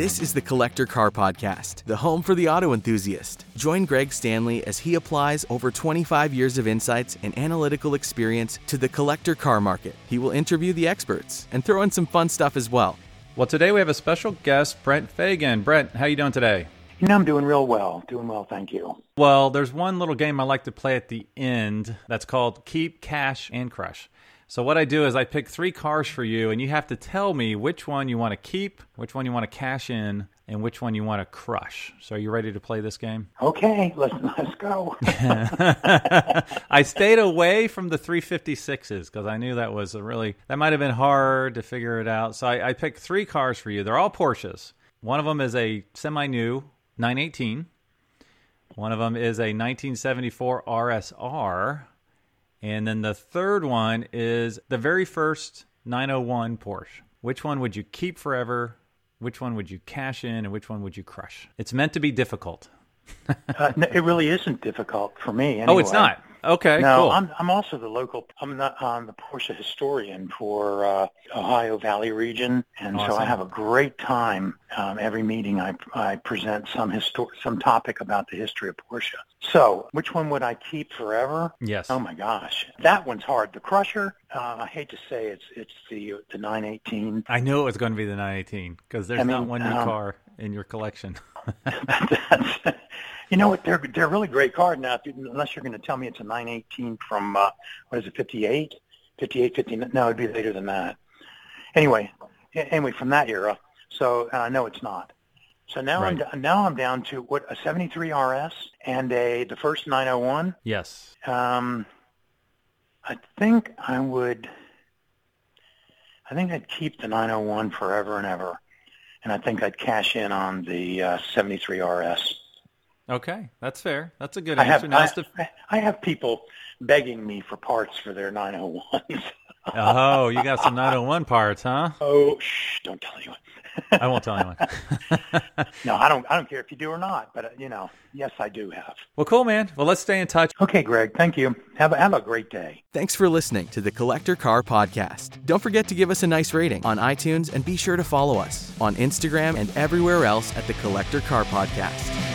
This is the Collector Car Podcast, the home for the auto enthusiast. Join Greg Stanley as he applies over 25 years of insights and analytical experience to the collector car market. He will interview the experts and throw in some fun stuff as well. Well, today we have a special guest, Brent Fagan. Brent, how are you doing today? You know, I'm doing real well. Doing well, thank you. Well, there's one little game I like to play at the end that's called Keep, Cash, and Crush. So what I do is I pick three cars for you, and you have to tell me which one you want to keep, which one you want to cash in, and which one you want to crush. So are you ready to play this game? Okay, let's let's go. I stayed away from the 356s because I knew that was a really that might have been hard to figure it out. So I, I picked three cars for you. They're all Porsches. One of them is a semi-new 918. One of them is a 1974 RSR. And then the third one is the very first 901 Porsche. Which one would you keep forever? Which one would you cash in? And which one would you crush? It's meant to be difficult. uh, no, it really isn't difficult for me. Anyway. Oh, it's not. Okay, no, cool. I'm I'm also the local. I'm not I'm the Porsche historian for uh, Ohio Valley region, and so I have a great time. Um, every meeting, I I present some histor- some topic about the history of Porsche. So, which one would I keep forever? yes. Oh my gosh, that one's hard. The Crusher. Uh, I hate to say it's it's the the 918. I knew it was going to be the 918 because there's I mean, not one new um, car in your collection. That's, you know what? They're they're really great cars now. You, unless you're going to tell me it's a 918 from uh, what is it, 58, 58, 59? No, it'd be later than that. Anyway, anyway, from that era. So uh, no, it's not. So now I'm d- now I'm down to what a 73 RS and a the first 901. yes. Um, I think I would. I think I'd keep the 901 forever and ever, and I think I'd cash in on the uh, 73 RS. Okay, that's fair. That's a good I answer. have I, it's the- I have people begging me for parts for their 901s. oh, you got some 901 parts, huh? oh, shh! Don't tell anyone. I won't tell anyone. No, I don't. I don't care if you do or not. But uh, you know, yes, I do have. well, cool, man. Well, let's stay in touch. Okay, Greg. Thank you. Have a, have a great day. Thanks for listening to the Collector Car Podcast. Don't forget to give us a nice rating on iTunes and be sure to follow us on Instagram and everywhere else at the Collector Car Podcast.